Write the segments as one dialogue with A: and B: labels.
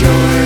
A: joy.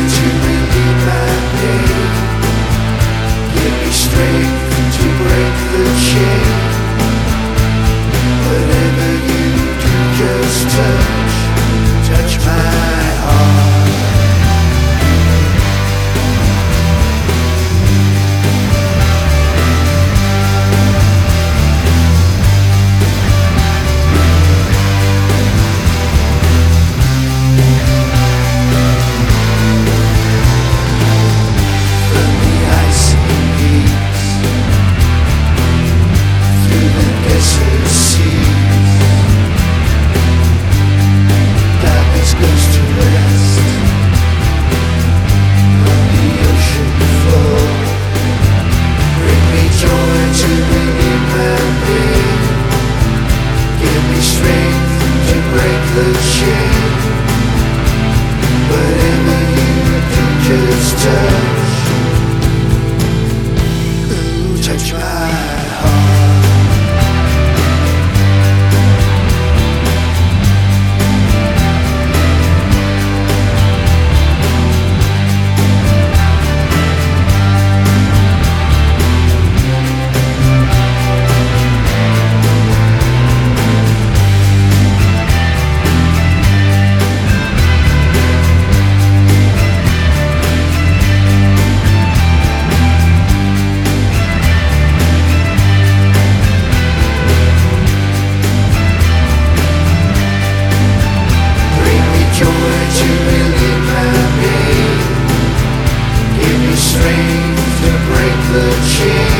A: to break the chain.